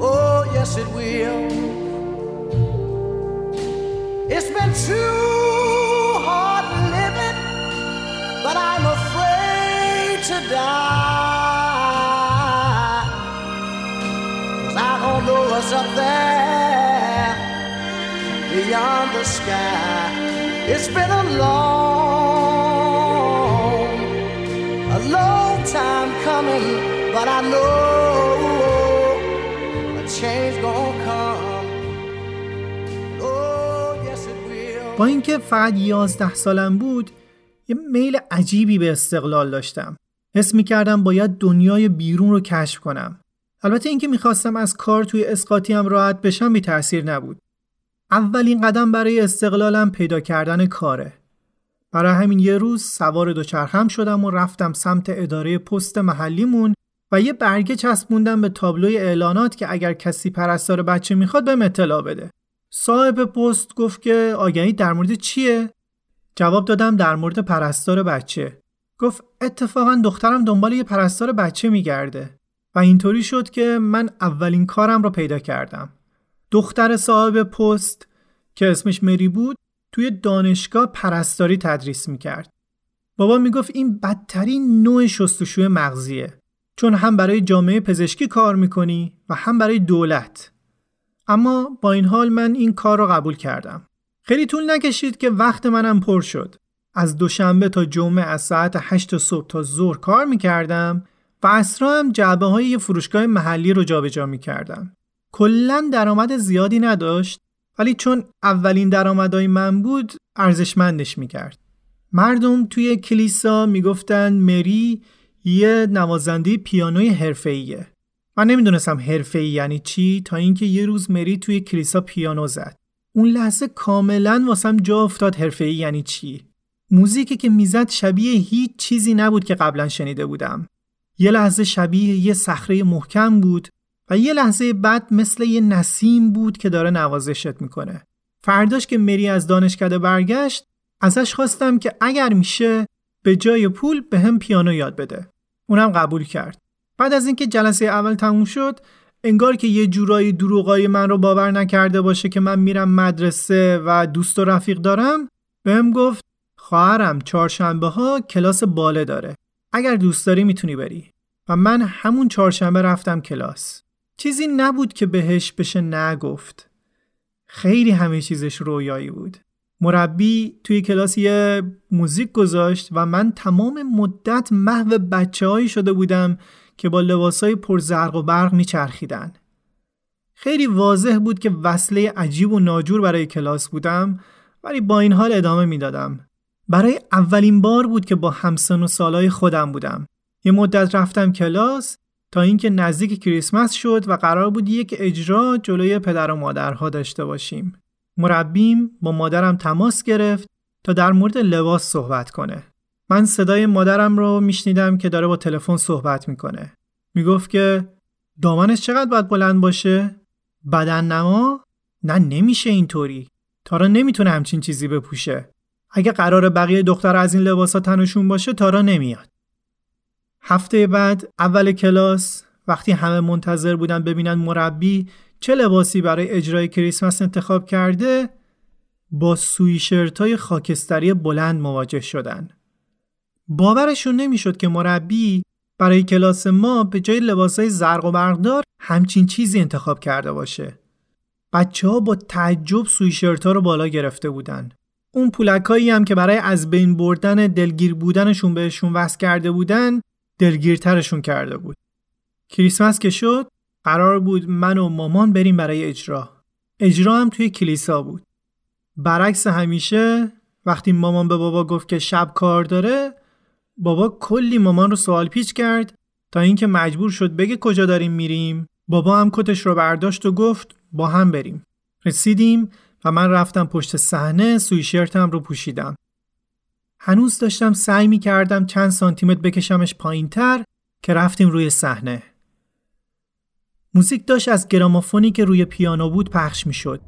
Speaker 3: Oh, yes, it will.
Speaker 1: It's been too hard living, but I'm afraid to die. Cause I don't know what's up there beyond the sky. It's been a long time coming, but I know a change gonna come. Oh. با اینکه فقط 11 سالم بود یه میل عجیبی به استقلال داشتم. حس می کردم باید دنیای بیرون رو کشف کنم. البته اینکه می‌خواستم از کار توی اسقاطی هم راحت بشم بی تاثیر نبود. اولین قدم برای استقلالم پیدا کردن کاره. برای همین یه روز سوار دوچرخم شدم و رفتم سمت اداره پست محلیمون و یه برگه چسبوندم به تابلوی اعلانات که اگر کسی پرستار بچه می‌خواد به اطلاع بده. صاحب پست گفت که آگهی در مورد چیه؟ جواب دادم در مورد پرستار بچه گفت اتفاقا دخترم دنبال یه پرستار بچه میگرده و اینطوری شد که من اولین کارم رو پیدا کردم دختر صاحب پست که اسمش مری بود توی دانشگاه پرستاری تدریس می‌کرد بابا می‌گفت این بدترین نوع شستشوی مغزیه چون هم برای جامعه پزشکی کار می‌کنی و هم برای دولت اما با این حال من این کار رو قبول کردم خیلی طول نکشید که وقت منم پر شد. از دوشنبه تا جمعه از ساعت 8 صبح تا ظهر کار می‌کردم و اصرا هم جعبه های یه فروشگاه محلی رو جابجا می‌کردم. کلا درآمد زیادی نداشت ولی چون اولین درآمدهای من بود ارزشمندش می‌کرد. مردم توی کلیسا می‌گفتن مری یه نوازنده پیانوی حرفه‌ایه. من نمی‌دونستم حرفه ای یعنی چی تا اینکه یه روز مری توی کلیسا پیانو زد اون لحظه کاملا واسم جا افتاد حرفه ای یعنی چی موزیکی که می‌زد شبیه هیچ چیزی نبود که قبلا شنیده بودم یه لحظه شبیه یه صخره محکم بود و یه لحظه بعد مثل یه نسیم بود که داره نوازشت می‌کنه. فرداش که مری از دانشکده برگشت ازش خواستم که اگر میشه به جای پول به هم پیانو یاد بده. اونم قبول کرد. بعد از اینکه جلسه اول تموم شد انگار که یه جورایی دروغای من رو باور نکرده باشه که من میرم مدرسه و دوست و رفیق دارم بهم گفت خواهرم چهارشنبه ها کلاس باله داره. اگر دوست داری می‌تونی بری. و من همون چهارشنبه رفتم کلاس. چیزی نبود که بهش بشه نگفت خیلی همه چیزش رویایی بود مربی توی کلاس یه موزیک گذاشت و من تمام مدت محو بچه شده بودم که با لباسای پر زرق و برق میچرخیدن. خیلی واضح بود که وصله عجیب و ناجور برای کلاس بودم ولی با این حال ادامه می‌دادم. برای اولین بار بود که با همسن و سالای خودم بودم. یه مدت رفتم کلاس تا اینکه نزدیک کریسمس شد و قرار بود یک اجرا جلوی پدر و مادرها داشته باشیم. مربیم با مادرم تماس گرفت تا در مورد لباس صحبت کنه. من صدای مادرم رو میشنیدم که داره با تلفن صحبت می‌کنه. می‌گفت که دامنش چقدر باید بلند باشه؟ بدن نما؟ نه نمیشه اینطوری. تارا نمی‌تونه همچین چیزی بپوشه. اگه قرار بقیه دختر از این لباسا تنشون باشه تارا نمیاد. هفته بعد اول کلاس وقتی همه منتظر بودن ببینن مربی چه لباسی برای اجرای کریسمس انتخاب کرده با سویشرت های خاکستری بلند مواجه شدن. باورشون نمی‌شد که مربی برای کلاس ما به جای لباسای زرق و برقدار همچین چیزی انتخاب کرده باشه. بچه ها با تعجب سویشرت ها رو بالا گرفته بودن. اون پولکایی هم که برای از بین بردن دلگیر بودنشون بهشون وست کرده بودن دلگیرترشون کرده بود. کریسمس که شد قرار بود من و مامان بریم برای اجرا. اجرا هم توی کلیسا بود. برعکس همیشه وقتی مامان به بابا گفت که شب کار داره بابا کلی مامان رو سوال پیچ کرد تا اینکه مجبور شد بگه کجا داریم میریم بابا هم کتش رو برداشت و گفت با هم بریم رسیدیم و من رفتم پشت صحنه سویشرتم رو پوشیدم هنوز داشتم سعی می کردم چند سانتیمتر بکشمش پایین تر که رفتیم روی صحنه. موزیک داشت از گرامافونی که روی پیانو بود پخش می شد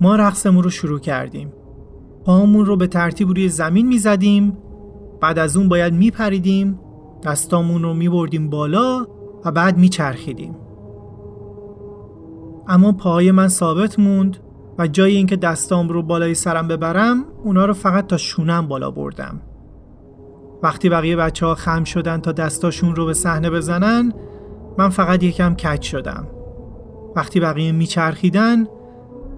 Speaker 1: ما رقصمون رو شروع کردیم. پاهامون رو به ترتیب روی زمین می‌زدیم. بعد از اون باید میپریدیم دستامون رو میبردیم بالا و بعد میچرخیدیم. اما پاهای من ثابت موند و جای اینکه دستام رو بالای سرم ببرم اونا رو فقط تا شونم بالا بردم. وقتی بقیه بچه ها خم شدن تا دستاشون رو به صحنه بزنن من فقط یکم کج شدم. وقتی بقیه میچرخیدن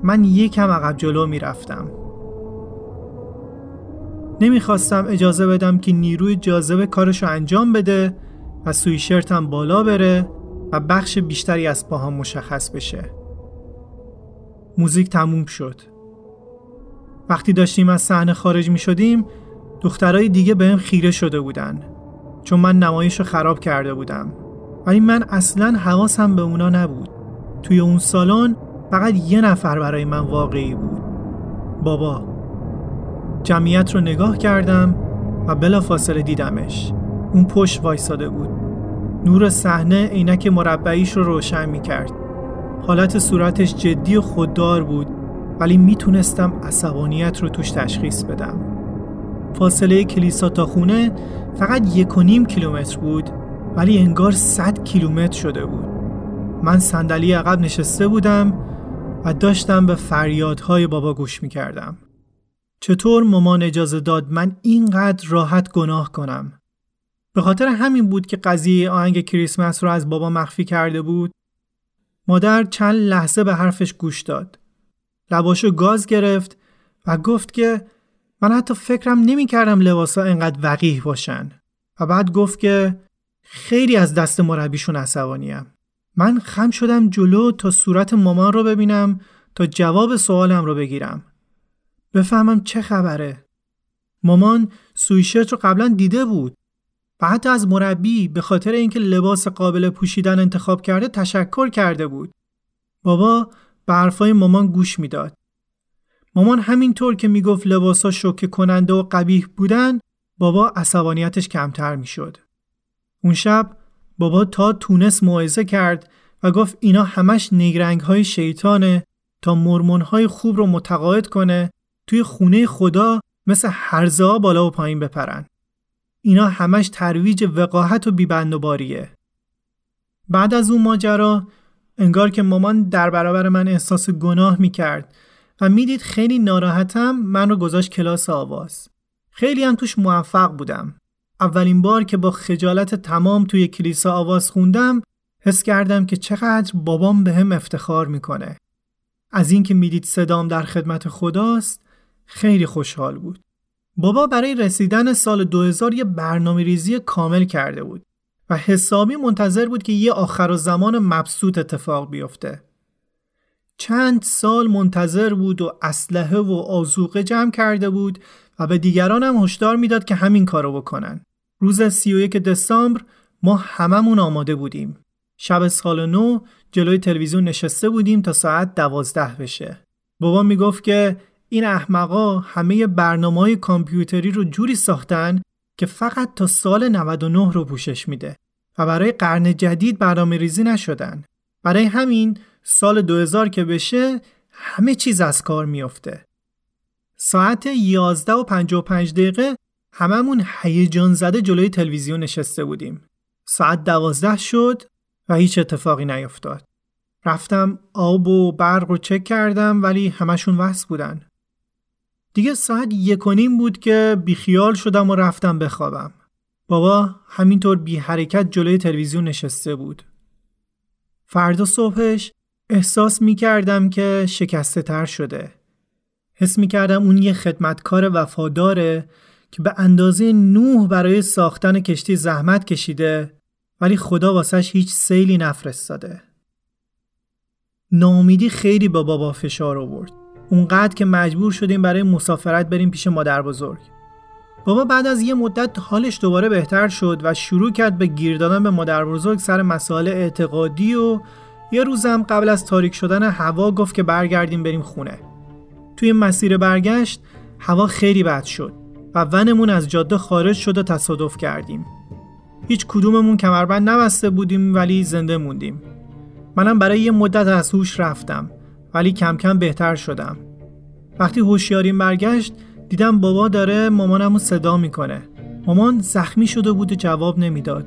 Speaker 1: من یکم عقب جلو می‌رفتم. نمی‌خواستم اجازه بدم که نیروی جاذبه کارشو انجام بده و سویشرتم بالا بره و بخش بیشتری از پاهام مشخص بشه. موزیک تموم شد. وقتی داشتیم از صحنه خارج می شدیم دخترای دیگه بهم خیره شده بودن چون من نمایش رو خراب کرده بودم. ولی من اصلا حواسم به اونا نبود. توی اون سالن فقط یه نفر برای من واقعی بود. بابا. جمعیت رو نگاه کردم و بلا فاصله دیدمش. اون پشت وایساده بود. نور صحنه عینک مربعیش رو روشن می کرد حالت صورتش جدی و خوددار بود ولی می‌تونستم عصبانیت رو توش تشخیص بدم. فاصله کلیسا تا خونه فقط یک و نیم کیلومتر بود ولی انگار صد کیلومتر شده بود. من صندلی عقب نشسته بودم و داشتم به فریادهای بابا گوش می‌کردم. چطور مامان اجازه داد من اینقدر راحت گناه کنم؟ به خاطر همین بود که قضیه آهنگ کریسمس رو از بابا مخفی کرده بود. مادر چند لحظه به حرفش گوش داد. لباشو گاز گرفت و گفت که من حتی فکرم نمی کردم لباسا اینقدر وقیح باشن و بعد گفت که خیلی از دست مربیشون عصبانیم. من خم شدم جلو تا صورت مامان رو ببینم تا جواب سوالم رو بگیرم. بفهمم چه خبره. مامان سویشرت رو قبلا دیده بود و حتی از مربی به خاطر اینکه لباس قابل پوشیدن انتخاب کرده تشکر کرده بود. بابا به حرفای مامان گوش می‌داد. مامان همینطور که می‌گفت لباسا شوکه کننده و قبیح بودن بابا عصبانیتش کمتر می‌شد. اون شب بابا تا تونست موعظه کرد و گفت اینا همش نیگرنگ های شیطانه تا مرمون های خوب رو متقاعد کنه توی خونه خدا مثل هرزا بالا و پایین بپرن. اینا همش ترویج وقاحت و بیبند و باریه. بعد از اون ماجرا انگار که مامان در برابر من احساس گناه می‌کرد و می‌دید خیلی ناراحتم من رو گذاشت کلاس آواز. خیلی هم توش موفق بودم. اولین بار که با خجالت تمام توی کلیسا آواز خوندم حس کردم که چقدر بابام به هم افتخار می‌کنه. از اینکه می‌دید صدام در خدمت خداست خیلی خوشحال بود. بابا برای رسیدن سال 2000 یه برنامه ریزی کامل کرده بود و حسابی منتظر بود که یه آخر و زمان مبسوط اتفاق بیفته. چند سال منتظر بود و اسلحه و آزوقه جمع کرده بود و به دیگران هم هشدار می‌داد که همین کارو بکنن. روز 31 دسامبر ما هممون آماده بودیم. شب سال نو جلوی تلویزیون نشسته بودیم تا ساعت دوازده بشه. بابا می‌گفت که این احمقا همه برنامه های کامپیوتری رو جوری ساختن که فقط تا سال 99 رو پوشش میده و برای قرن جدید برنامه ریزی نشدن. برای همین سال 2000 که بشه همه چیز از کار میافته. ساعت 11 و 55 دقیقه هممون هیجان زده جلوی تلویزیون نشسته بودیم. ساعت 12 شد و هیچ اتفاقی نیفتاد. رفتم آب و برق رو چک کردم ولی همشون وصل بودن. دیگه ساعت یک و نیم بود که بیخیال شدم و رفتم بخوابم. بابا همینطور بی حرکت جلوی تلویزیون نشسته بود. فردا صبحش احساس می کردم که شکسته تر شده. حس می کردم اون یه خدمتکار وفاداره که به اندازه نوح برای ساختن کشتی زحمت کشیده ولی خدا واسش هیچ سیلی نفرستاده. نامیدی خیلی با بابا فشار آورد. اونقدر که مجبور شدیم برای مسافرت بریم پیش مادر بزرگ. بابا بعد از یه مدت حالش دوباره بهتر شد و شروع کرد به گیر دادن به مادر بزرگ سر مسائل اعتقادی و یه روزم قبل از تاریک شدن هوا گفت که برگردیم بریم خونه. توی مسیر برگشت هوا خیلی بد شد و ونمون از جاده خارج شد و تصادف کردیم. هیچ کدوممون کمربند نبسته بودیم ولی زنده موندیم. منم برای یه مدت از هوش رفتم ولی کم کم بهتر شدم. وقتی هوشیاریم برگشت دیدم بابا داره مامانمو صدا می‌کنه. مامان زخمی شده بود و جواب نمی‌داد.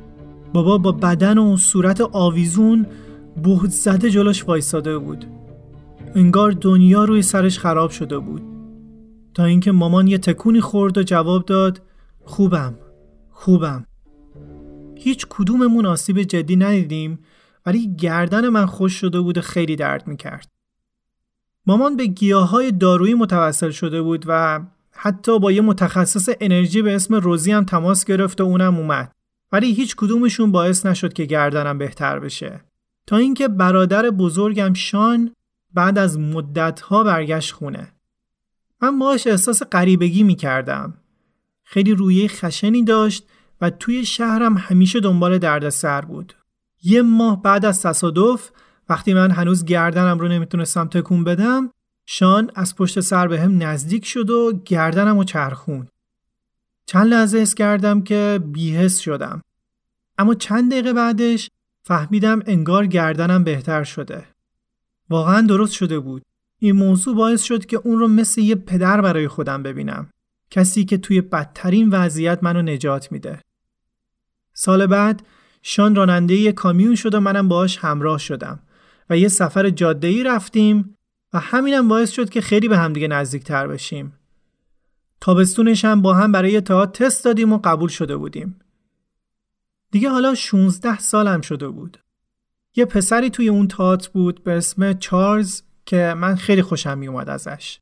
Speaker 1: بابا با بدن و صورت آویزون بهت زده جلوش وایساده بود. انگار دنیا روی سرش خراب شده بود. تا اینکه مامان یه تکونی خورد و جواب داد خوبم خوبم هیچ کدوممون آسیب جدی ندیدیم ولی گردن من خوش شده بود و خیلی درد می‌کرد. مامان به گیاهای دارویی متوسل شده بود و حتی با یه متخصص انرژی به اسم روزی هم تماس گرفت و اونم اومد. ولی هیچ کدومشون باعث نشد که گردنم بهتر بشه. تا اینکه برادر بزرگم شان بعد از مدتها برگشت خونه. من باش احساس غریبگی می کردم. خیلی رویه خشنی داشت و توی شهرم همیشه دنبال دردسر بود. یه ماه بعد از تصادف وقتی من هنوز گردنم رو نمی‌تونستم تکون بدم شان از پشت سر به هم نزدیک شد و گردنم رو چرخون. چند لحظه حس کردم که بیهس شدم. اما چند دقیقه بعدش فهمیدم انگار گردنم بهتر شده. واقعا درست شده بود. این موضوع باعث شد که اون رو مثل یه پدر برای خودم ببینم. کسی که توی بدترین وضعیت منو نجات میده. سال بعد شان راننده یه کامیون شد و منم باهاش همراه شدم و یه سفر جاده ای رفتیم و همینم باعث شد که خیلی به همدیگه نزدیک تر بشیم. تابستونش هم با هم برای تا تست دادیم و قبول شده بودیم. دیگه حالا 16 سالم شده بود. یه پسری توی اون تات بود به اسم چارلز که من خیلی خوشم می اومد ازش.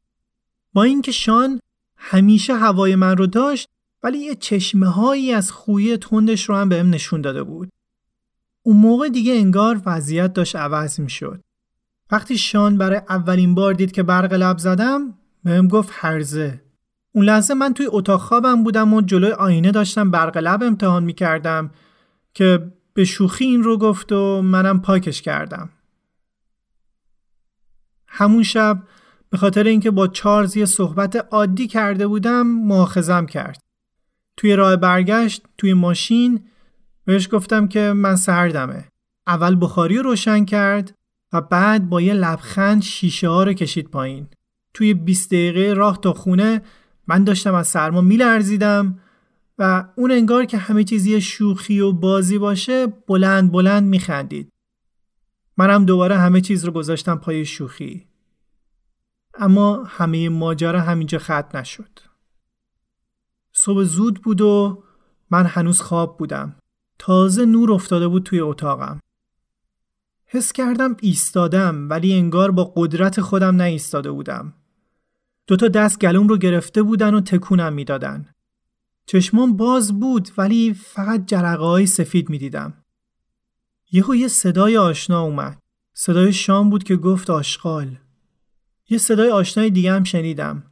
Speaker 1: با اینکه شان همیشه هوای من رو داشت ولی یه چشمه هایی از خوی تندش رو هم بهم نشون داده بود. اون موقع دیگه انگار وضعیت داشت عوض می شد. وقتی شان برای اولین بار دید که برق لب زدم بهم گفت هرزه. اون لحظه من توی اتاق خوابم بودم و جلوی آینه داشتم برق لب امتحان می کردم که به شوخی این رو گفت و منم پاکش کردم. همون شب به خاطر اینکه با چارلز یه صحبت عادی کرده بودم مؤاخذم کرد. توی راه برگشت توی ماشین بهش گفتم که من سردمه. اول بخاری رو روشن کرد و بعد با یه لبخند شیشه ها رو کشید پایین. توی 20 دقیقه راه تا خونه من داشتم از سرما میلرزیدم و اون انگار که همه چیزی شوخی و بازی باشه بلند بلند میخندید. منم دوباره همه چیز رو گذاشتم پای شوخی. اما همه ماجرا همینجا ختم نشد. صبح زود بود و من هنوز خواب بودم. تازه نور افتاده بود توی اتاقم. حس کردم ایستادم ولی انگار با قدرت خودم ایستاده بودم. دوتا دست گلوم رو گرفته بودن و تکونم می‌دادن. چشمام باز بود ولی فقط جرقه های سفید می‌دیدم. یهو یه صدای آشنا اومد. صدای شام بود که گفت آشغال. یه صدای آشنای دیگه هم شنیدم.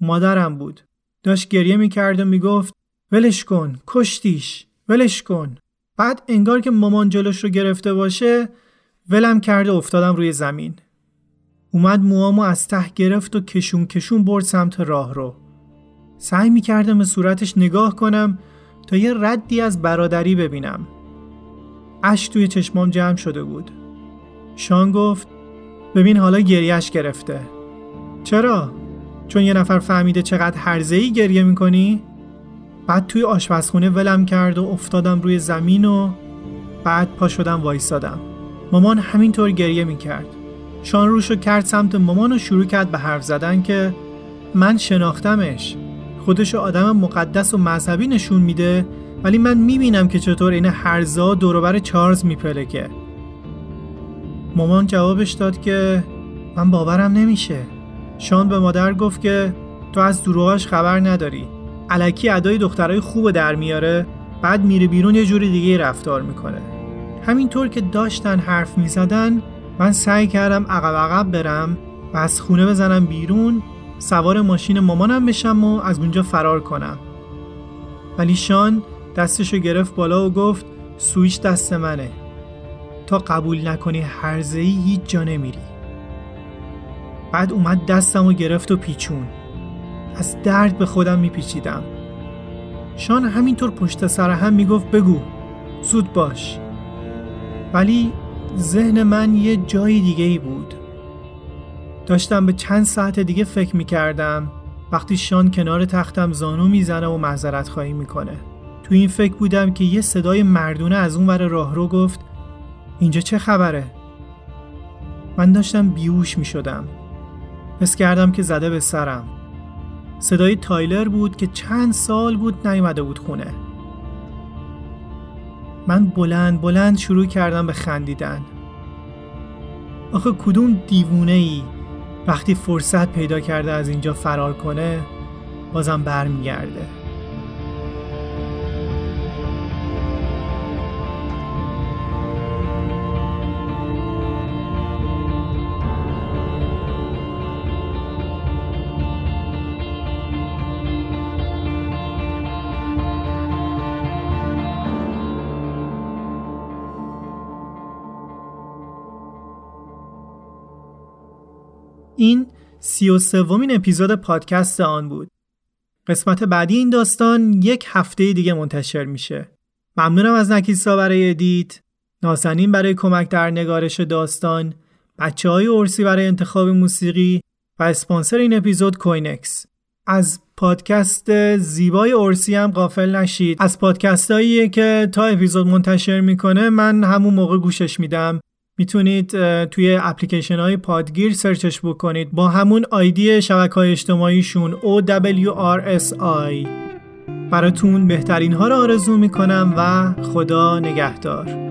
Speaker 1: مادرم بود. داشت گریه می‌کرد و می‌گفت ولش کن کشتیش ولش کن بعد انگار که مامان جلوش رو گرفته باشه ولم کرد و افتادم روی زمین. اومد موامو از ته گرفت و کشون کشون برد سمت راه رو. سعی می‌کردم به صورتش نگاه کنم تا یه ردی از برادری ببینم. اش توی چشمام جمع شده بود. شان گفت ببین حالا گریهش گرفته. چرا؟ چون یه نفر فهمیده چقدر هرزهی گریه می‌کنی؟ بعد توی آشپزخونه ولم کرد و افتادم روی زمین و بعد پا شدم وایسادم مامان همینطور گریه می‌کرد. شان روشو کرد سمت مامان و شروع کرد به حرف زدن که من شناختمش. خودشو آدم مقدس و مذهبی نشون میده ولی من می‌بینم که چطور این هرزا دوروبر چارلز میپلکه. مامان جوابش داد که من باورم نمیشه. شان به مادر گفت که تو از دروغاش خبر نداری. علکی ادای دخترای خوب در میاره بعد میره بیرون یه جوری دیگه رفتار می‌کنه. همینطور که داشتن حرف می‌زدن من سعی کردم عقب عقب برم و از خونه بزنم بیرون سوار ماشین مامانم بشم و از اونجا فرار کنم. ولی شان دستشو گرفت بالا و گفت سویش دست منه. تا قبول نکنی هرزهی هیچ جا نمیری. بعد اومد دستم و گرفت و پیچون. از درد به خودم میپیچیدم. شان همینطور پشت سر هم می‌گفت بگو زود باش. ولی ذهن من یه جای دیگه ای بود. داشتم به چند ساعت دیگه فکر می‌کردم وقتی شان کنار تختم زانو می‌زنه و معذرت خواهی می‌کنه. تو این فکر بودم که یه صدای مردونه از اون ور راه رو گفت اینجا چه خبره؟ من داشتم بیوش می شدم حس کردم که زده به سرم. صدای تایلر بود که چند سال بود نیومده بود خونه. من بلند بلند شروع کردم به خندیدن. آخه کدوم دیوونه ای وقتی فرصت پیدا کرده از اینجا فرار کنه بازم برمیگرده. این سی و سومین اپیزود پادکست آن بود. قسمت بعدی این داستان یک هفته دیگه منتشر میشه. ممنونم از نکیسا برای ادیت، نازنین برای کمک در نگارش داستان، بچه های ارسی برای انتخاب موسیقی و اسپانسر این اپیزود کوینکس. از پادکست زیبای ارسی هم غافل نشید از پادکست که تا اپیزود منتشر می‌کنه من همون موقع گوشش میدم می‌تونید توی اپلیکیشن های پادگیر سرچش بکنید. با همون آیدی شبکه های اجتماعیشون OWRSI براتون بهترین ها رو آرزو می‌کنم و خدا نگهدار.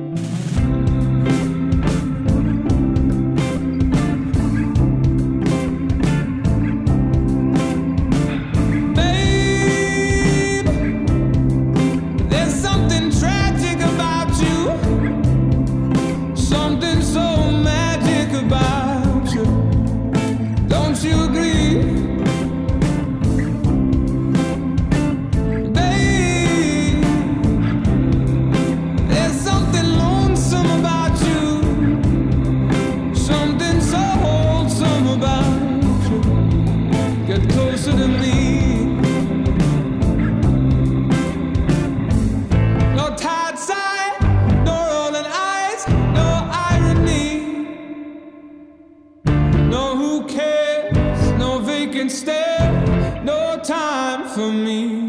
Speaker 4: can stay. No time for me.